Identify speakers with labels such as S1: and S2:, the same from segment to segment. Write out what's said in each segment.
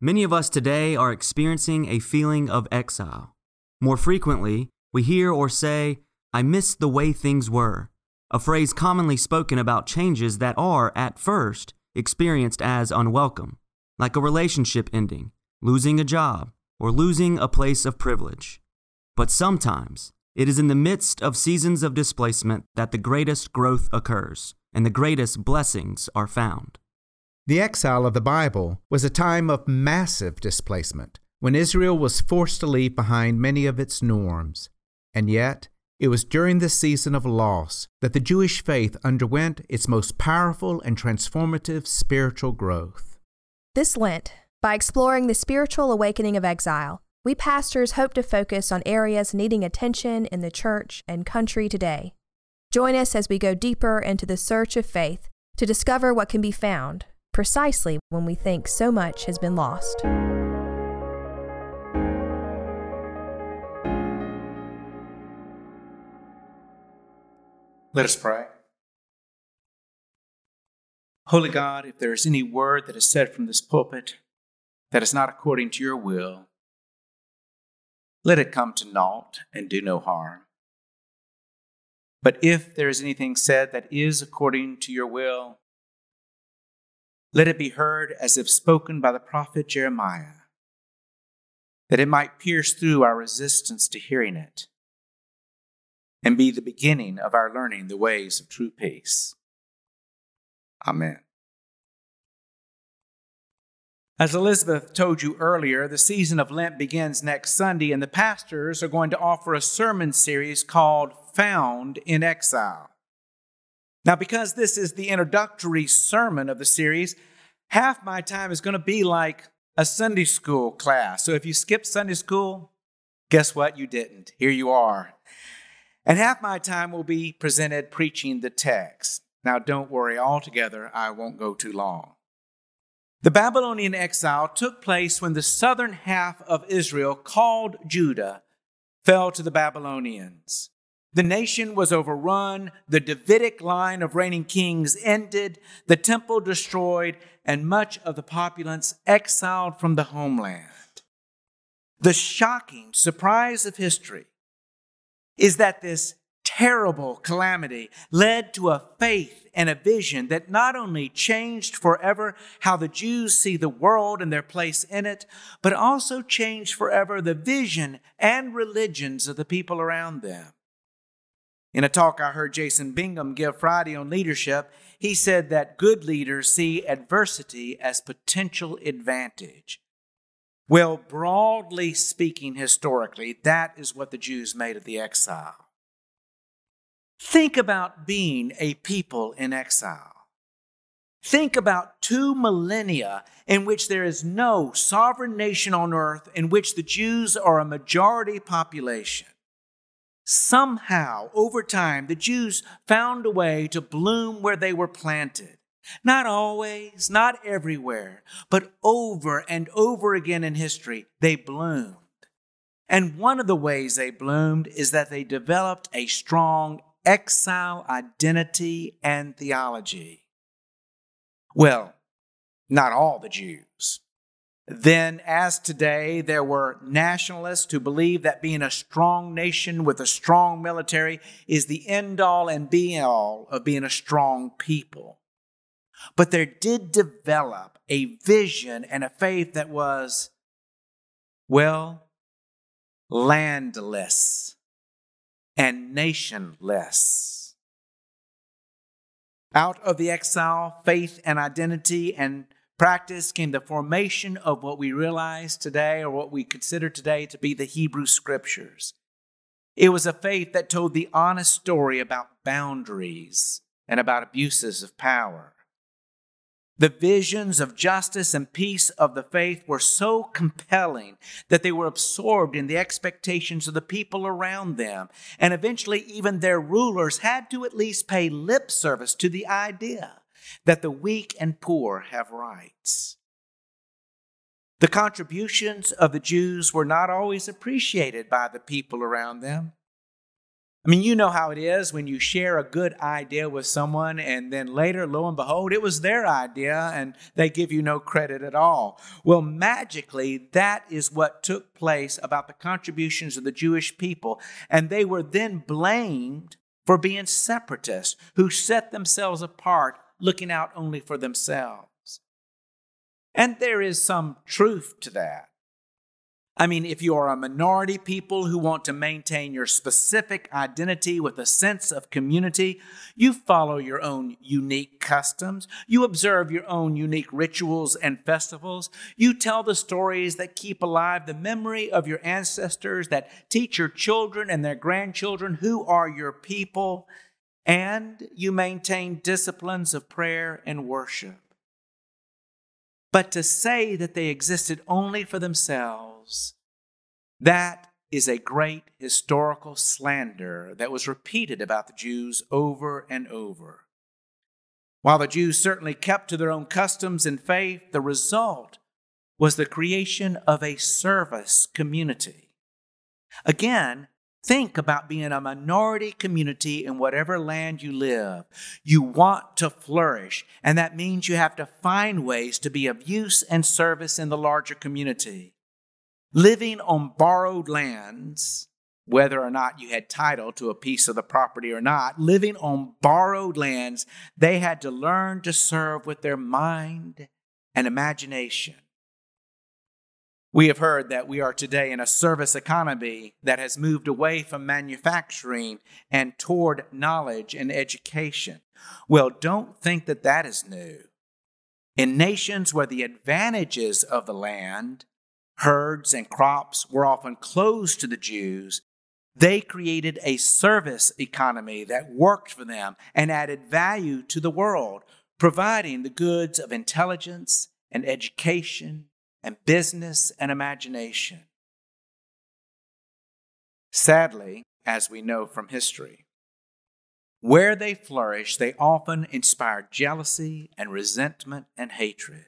S1: Many of us today are experiencing a feeling of exile. More frequently, we hear or say, I miss the way things were, a phrase commonly spoken about changes that are, at first, experienced as unwelcome, like a relationship ending, losing a job, or losing a place of privilege. But sometimes, it is in the midst of seasons of displacement that the greatest growth occurs and the greatest blessings are found.
S2: The exile of the Bible was a time of massive displacement when Israel was forced to leave behind many of its norms. And yet, it was during this season of loss that the Jewish faith underwent its most powerful and transformative spiritual growth.
S3: This Lent, by exploring the spiritual awakening of exile, we pastors hope to focus on areas needing attention in the church and country today. Join us as we go deeper into the search of faith to discover what can be found precisely when we think so much has been lost.
S4: Let us pray. Holy God, if there is any word that is said from this pulpit that is not according to your will, let it come to naught and do no harm. But if there is anything said that is according to your will, let it be heard as if spoken by the prophet Jeremiah, that it might pierce through our resistance to hearing it and be the beginning of our learning the ways of true peace. Amen. As Elizabeth told you earlier, the season of Lent begins next Sunday, and the pastors are going to offer a sermon series called Found in Exile. Now, because this is the introductory sermon of the series, half my time is going to be like a Sunday school class. So if you skipped Sunday school, guess what? You didn't. Here you are. And half my time will be presented preaching the text. Now, don't worry, altogether, I won't go too long. The Babylonian exile took place when the southern half of Israel, called Judah, fell to the Babylonians. The nation was overrun, the Davidic line of reigning kings ended, the temple destroyed, and much of the populace exiled from the homeland. The shocking surprise of history is that this terrible calamity led to a faith and a vision that not only changed forever how the Jews see the world and their place in it, but also changed forever the vision and religions of the people around them. In a talk I heard Jason Bingham give Friday on leadership, he said that good leaders see adversity as potential advantage. Well, broadly speaking, historically, that is what the Jews made of the exile. Think about being a people in exile. Think about two millennia in which there is no sovereign nation on earth in which the Jews are a majority population. Somehow, over time, the Jews found a way to bloom where they were planted. Not always, not everywhere, but over and over again in history, they bloomed. And one of the ways they bloomed is that they developed a strong exile identity and theology. Well, not all the Jews. Then, as today, there were nationalists who believed that being a strong nation with a strong military is the end all and be all of being a strong people. But there did develop a vision and a faith that was, well, landless and nationless. Out of the exile, faith and identity and practice came the formation of what we realize today or what we consider today to be the Hebrew Scriptures. It was a faith that told the honest story about boundaries and about abuses of power. The visions of justice and peace of the faith were so compelling that they were absorbed in the expectations of the people around them. And eventually, even their rulers had to at least pay lip service to the idea that the weak and poor have rights. The contributions of the Jews were not always appreciated by the people around them. I mean, you know how it is when you share a good idea with someone and then later, lo and behold, it was their idea and they give you no credit at all. Well, magically, that is what took place about the contributions of the Jewish people. And they were then blamed for being separatists who set themselves apart, looking out only for themselves. And there is some truth to that. I mean, if you are a minority people who want to maintain your specific identity with a sense of community, you follow your own unique customs. You observe your own unique rituals and festivals. You tell the stories that keep alive the memory of your ancestors, that teach your children and their grandchildren who are your people. And you maintain disciplines of prayer and worship. But to say that they existed only for themselves, that is a great historical slander that was repeated about the Jews over and over. While the Jews certainly kept to their own customs and faith, the result was the creation of a service community. Again, Think about being a minority community in whatever land you live. You want to flourish, and that means you have to find ways to be of use and service in the larger community. Living on borrowed lands, whether or not you had title to a piece of the property or not, living on borrowed lands, they had to learn to serve with their mind and imagination. We have heard that we are today in a service economy that has moved away from manufacturing and toward knowledge and education. Well, don't think that that is new. In nations where the advantages of the land, herds, and crops were often closed to the Jews, they created a service economy that worked for them and added value to the world, providing the goods of intelligence and education and business and imagination. Sadly, as we know from history, where they flourished, they often inspired jealousy and resentment and hatred.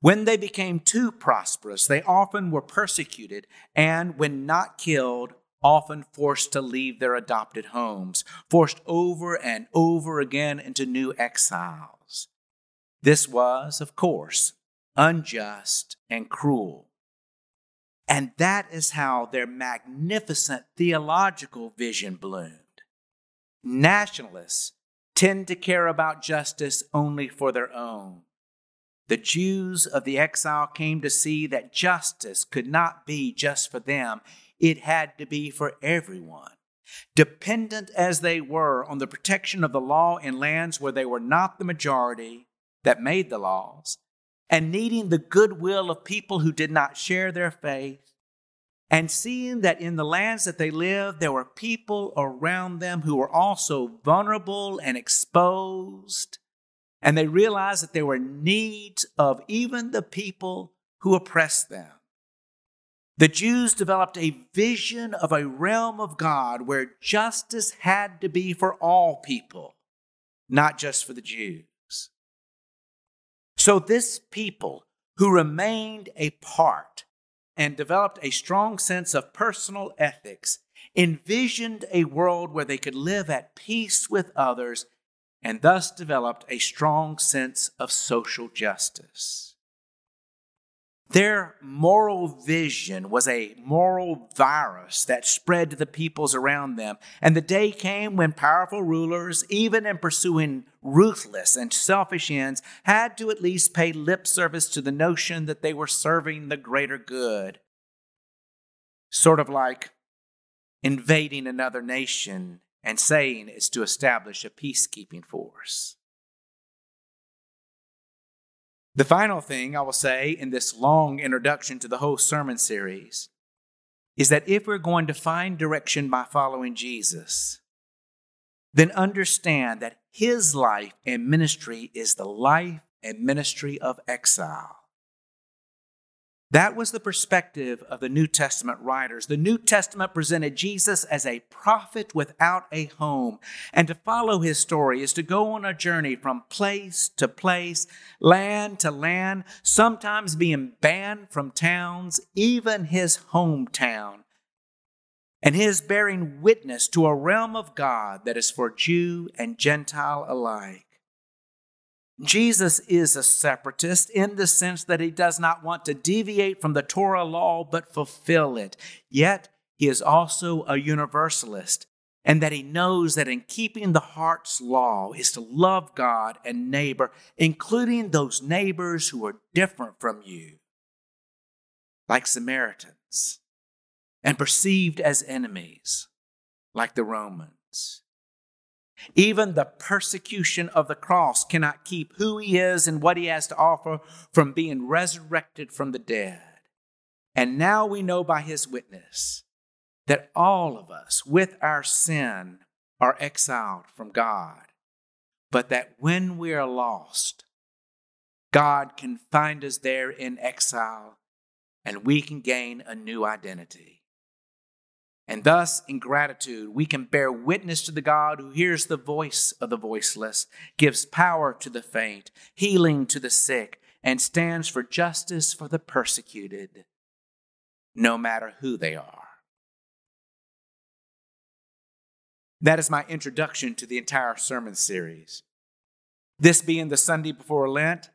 S4: When they became too prosperous, they often were persecuted and, when not killed, often forced to leave their adopted homes, forced over and over again into new exiles. This was, of course, unjust, and cruel. And that is how their magnificent theological vision bloomed. Nationalists tend to care about justice only for their own. The Jews of the exile came to see that justice could not be just for them, it had to be for everyone. Dependent as they were on the protection of the law in lands where they were not the majority that made the laws, and needing the goodwill of people who did not share their faith, and seeing that in the lands that they lived, there were people around them who were also vulnerable and exposed, and they realized that there were needs of even the people who oppressed them. The Jews developed a vision of a realm of God where justice had to be for all people, not just for the Jews. So, this people who remained a part and developed a strong sense of personal ethics envisioned a world where they could live at peace with others and thus developed a strong sense of social justice. Their moral vision was a moral virus that spread to the peoples around them. And the day came when powerful rulers, even in pursuing ruthless and selfish ends, had to at least pay lip service to the notion that they were serving the greater good. Sort of like invading another nation and saying it's to establish a peacekeeping force. The final thing I will say in this long introduction to the whole sermon series is that if we're going to find direction by following Jesus, then understand that his life and ministry is the life and ministry of exile. That was the perspective of the New Testament writers. The New Testament presented Jesus as a prophet without a home. And to follow his story is to go on a journey from place to place, land to land, sometimes being banned from towns, even his hometown. and his bearing witness to a realm of God that is for Jew and Gentile alike. Jesus is a separatist in the sense that he does not want to deviate from the Torah law but fulfill it. Yet, he is also a universalist and that he knows that in keeping the heart's law is to love God and neighbor, including those neighbors who are different from you, like Samaritans, and perceived as enemies, like the Romans. Even the persecution of the cross cannot keep who he is and what he has to offer from being resurrected from the dead. And now we know by his witness that all of us, with our sin, are exiled from God, but that when we are lost, God can find us there in exile and we can gain a new identity. And thus, in gratitude, we can bear witness to the God who hears the voice of the voiceless, gives power to the faint, healing to the sick, and stands for justice for the persecuted, no matter who they are. That is my introduction to the entire sermon series. This being the Sunday before Lent,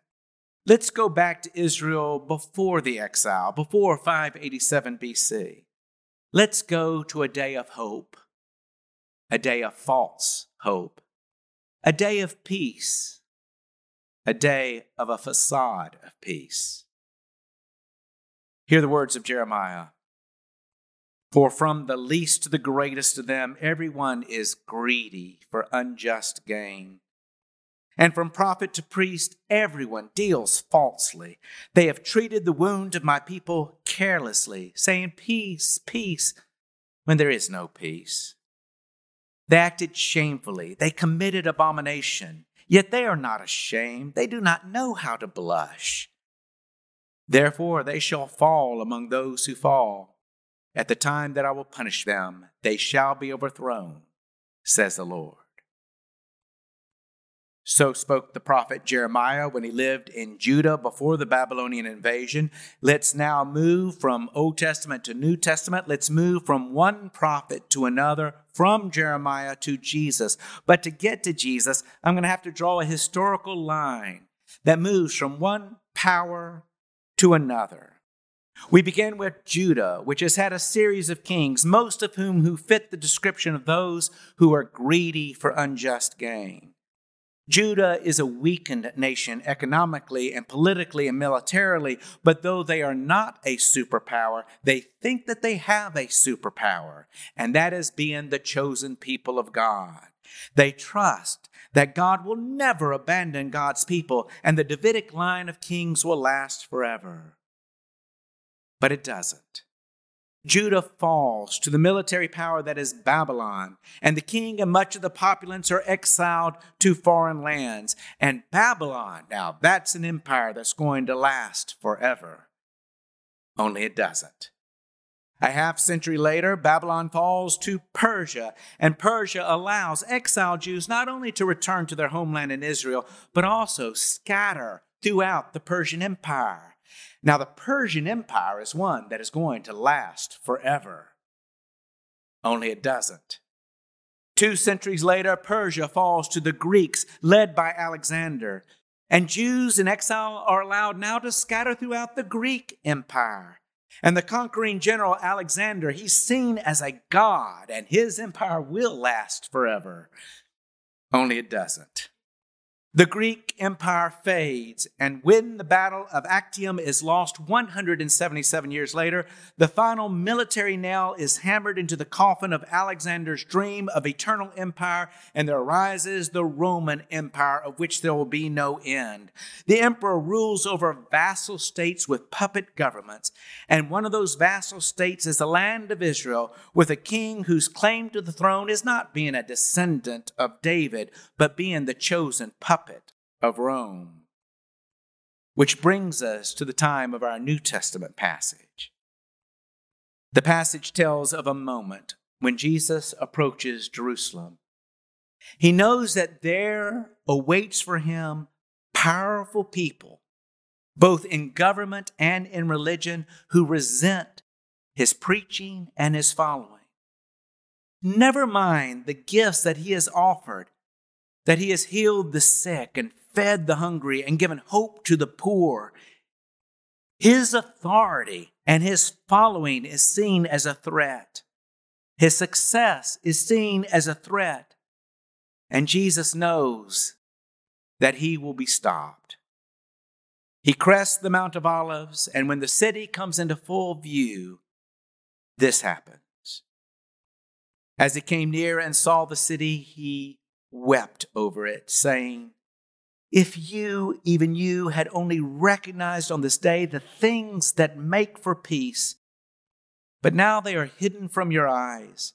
S4: let's go back to Israel before the exile, before 587 BC. Let's go to a day of hope, a day of false hope, a day of peace, a day of a facade of peace. Hear the words of Jeremiah for from the least to the greatest of them, everyone is greedy for unjust gain. And from prophet to priest, everyone deals falsely. They have treated the wound of my people carelessly, saying, Peace, peace, when there is no peace. They acted shamefully. They committed abomination. Yet they are not ashamed. They do not know how to blush. Therefore, they shall fall among those who fall. At the time that I will punish them, they shall be overthrown, says the Lord. So spoke the prophet Jeremiah when he lived in Judah before the Babylonian invasion. Let's now move from Old Testament to New Testament. Let's move from one prophet to another, from Jeremiah to Jesus. But to get to Jesus, I'm going to have to draw a historical line that moves from one power to another. We begin with Judah, which has had a series of kings, most of whom who fit the description of those who are greedy for unjust gain. Judah is a weakened nation economically and politically and militarily, but though they are not a superpower, they think that they have a superpower, and that is being the chosen people of God. They trust that God will never abandon God's people, and the Davidic line of kings will last forever but it doesn't. Judah falls to the military power that is Babylon, and the king and much of the populace are exiled to foreign lands. And Babylon, now that's an empire that's going to last forever. Only it doesn't. A half century later, Babylon falls to Persia, and Persia allows exiled Jews not only to return to their homeland in Israel, but also scatter throughout the Persian Empire. Now, the Persian Empire is one that is going to last forever. Only it doesn't. Two centuries later, Persia falls to the Greeks, led by Alexander. And Jews in exile are allowed now to scatter throughout the Greek Empire. And the conquering general Alexander, he's seen as a god, and his empire will last forever. Only it doesn't. The Greek Empire fades, and when the Battle of Actium is lost 177 years later, the final military nail is hammered into the coffin of Alexander's dream of eternal empire, and there arises the Roman Empire, of which there will be no end. The emperor rules over vassal states with puppet governments, and one of those vassal states is the land of Israel, with a king whose claim to the throne is not being a descendant of David, but being the chosen puppet of Rome. Which brings us to the time of our New Testament passage. The passage tells of a moment when Jesus approaches Jerusalem. He knows that there awaits for him powerful people, both in government and in religion, who resent his preaching and his following. Never mind the gifts that he has offered, that he has healed the sick and fed the hungry and given hope to the poor. His authority and his following is seen as a threat. His success is seen as a threat. And Jesus knows that he will be stopped. He crests the Mount of Olives, and when the city comes into full view, this happens. As he came near and saw the city, he wept over it, saying, If you, even you, had only recognized on this day the things that make for peace, but now they are hidden from your eyes.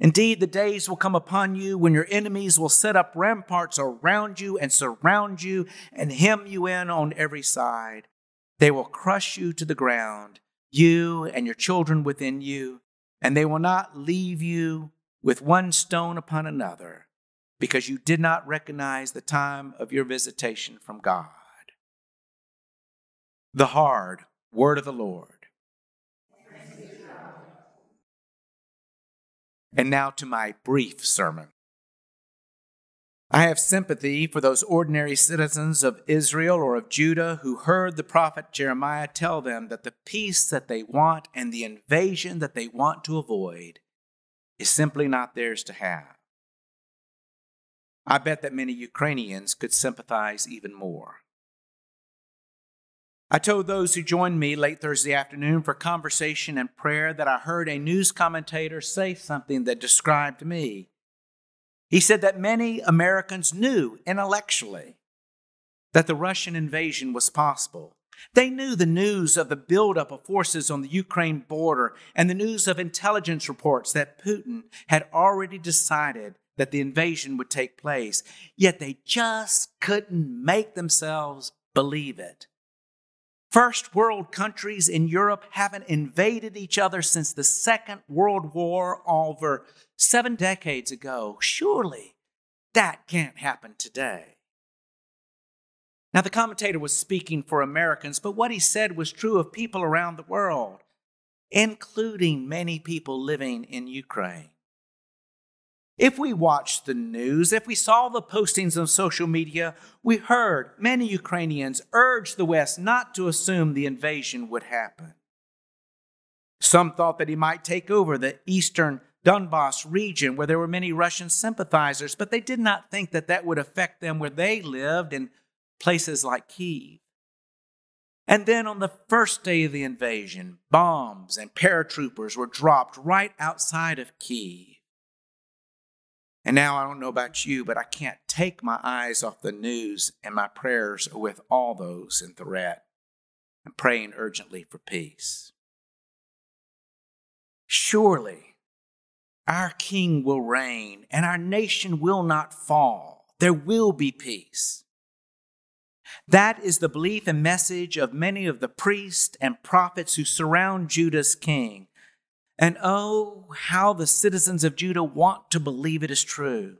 S4: Indeed, the days will come upon you when your enemies will set up ramparts around you and surround you and hem you in on every side. They will crush you to the ground, you and your children within you, and they will not leave you with one stone upon another, because you did not recognize the time of your visitation from God. The hard word of the Lord. And now to my brief sermon. I have sympathy for those ordinary citizens of Israel or of Judah who heard the prophet Jeremiah tell them that the peace that they want and the invasion that they want to avoid is simply not theirs to have. I bet that many Ukrainians could sympathize even more. I told those who joined me late Thursday afternoon for conversation and prayer that I heard a news commentator say something that described me. He said that many Americans knew intellectually that the Russian invasion was possible. They knew the news of the buildup of forces on the Ukraine border and the news of intelligence reports that Putin had already decided that the invasion would take place, yet they just couldn't make themselves believe it. First world countries in Europe haven't invaded each other since the Second World War over seven decades ago. Surely that can't happen today. Now, the commentator was speaking for Americans, but what he said was true of people around the world, including many people living in Ukraine. If we watched the news, if we saw the postings on social media, we heard many Ukrainians urge the West not to assume the invasion would happen. Some thought that he might take over the eastern Donbass region where there were many Russian sympathizers, but they did not think that that would affect them where they lived in places like Kiev. And then on the first day of the invasion, bombs and paratroopers were dropped right outside of Kiev. And now I don't know about you, but I can't take my eyes off the news, and my prayers are with all those in threat and praying urgently for peace. Surely our King will reign and our nation will not fall. There will be peace. That is the belief and message of many of the priests and prophets who surround Judah's king and oh, how the citizens of Judah want to believe it is true.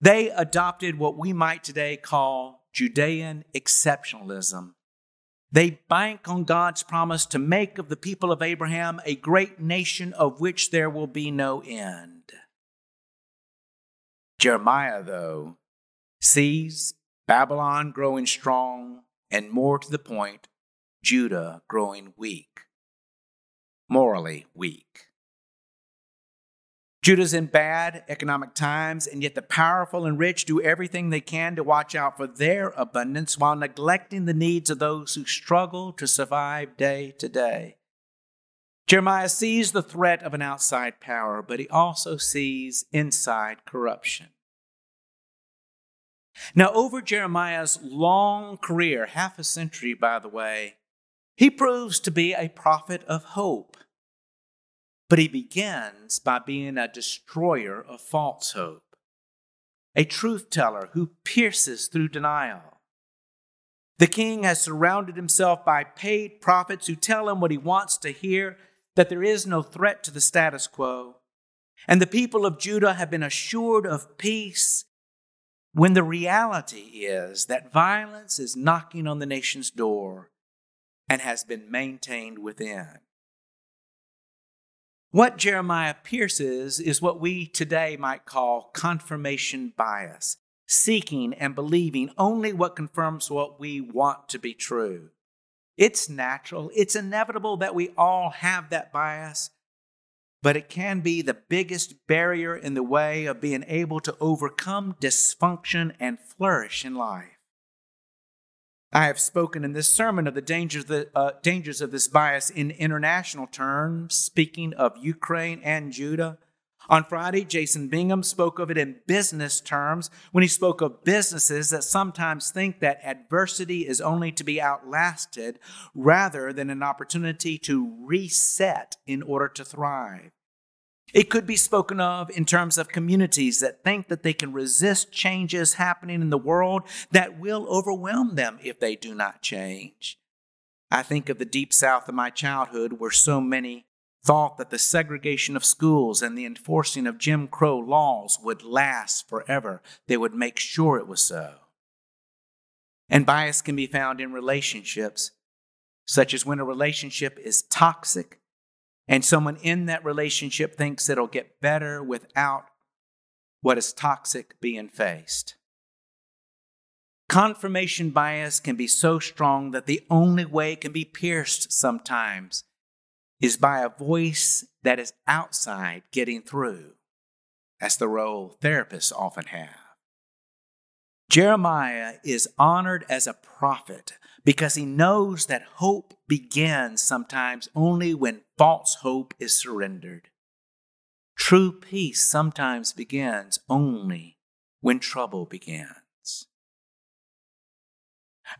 S4: They adopted what we might today call Judean exceptionalism. They bank on God's promise to make of the people of Abraham a great nation of which there will be no end. Jeremiah, though, sees Babylon growing strong, and more to the point, Judah growing weak morally weak. Judah's in bad economic times, and yet the powerful and rich do everything they can to watch out for their abundance while neglecting the needs of those who struggle to survive day to day. Jeremiah sees the threat of an outside power, but he also sees inside corruption. Now, over Jeremiah's long career, half a century, by the way, he proves to be a prophet of hope. But he begins by being a destroyer of false hope, a truth teller who pierces through denial. The king has surrounded himself by paid prophets who tell him what he wants to hear that there is no threat to the status quo. And the people of Judah have been assured of peace when the reality is that violence is knocking on the nation's door and has been maintained within. What Jeremiah pierces is what we today might call confirmation bias, seeking and believing only what confirms what we want to be true. It's natural, it's inevitable that we all have that bias, but it can be the biggest barrier in the way of being able to overcome dysfunction and flourish in life. I have spoken in this sermon of the dangers, uh, dangers of this bias in international terms, speaking of Ukraine and Judah. On Friday, Jason Bingham spoke of it in business terms when he spoke of businesses that sometimes think that adversity is only to be outlasted rather than an opportunity to reset in order to thrive. It could be spoken of in terms of communities that think that they can resist changes happening in the world that will overwhelm them if they do not change. I think of the deep south of my childhood where so many thought that the segregation of schools and the enforcing of Jim Crow laws would last forever. They would make sure it was so. And bias can be found in relationships, such as when a relationship is toxic and someone in that relationship thinks it'll get better without what is toxic being faced. Confirmation bias can be so strong that the only way it can be pierced sometimes is by a voice that is outside getting through, as the role therapists often have. Jeremiah is honored as a prophet because he knows that hope begins sometimes only when false hope is surrendered. True peace sometimes begins only when trouble begins.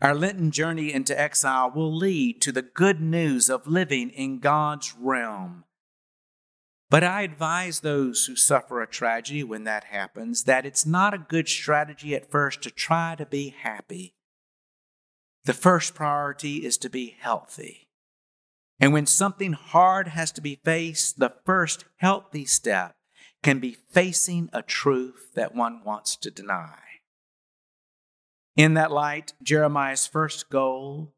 S4: Our Lenten journey into exile will lead to the good news of living in God's realm. But I advise those who suffer a tragedy when that happens that it's not a good strategy at first to try to be happy. The first priority is to be healthy. And when something hard has to be faced, the first healthy step can be facing a truth that one wants to deny. In that light, Jeremiah's first goal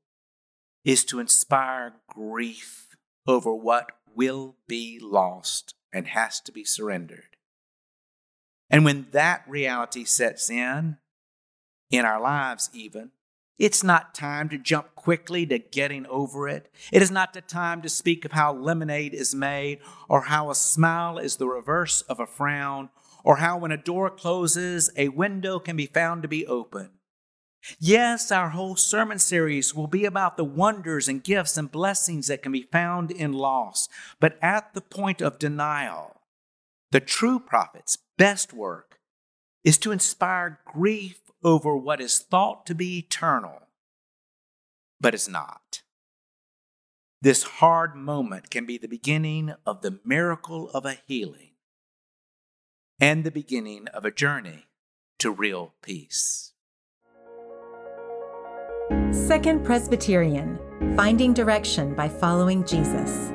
S4: is to inspire grief over what will be lost and has to be surrendered. And when that reality sets in, in our lives even, it's not time to jump quickly to getting over it. It is not the time to speak of how lemonade is made, or how a smile is the reverse of a frown, or how when a door closes, a window can be found to be open. Yes, our whole sermon series will be about the wonders and gifts and blessings that can be found in loss. But at the point of denial, the true prophet's best work is to inspire grief over what is thought to be eternal, but is not. This hard moment can be the beginning of the miracle of a healing and the beginning of a journey to real peace.
S5: Second Presbyterian Finding Direction by Following Jesus.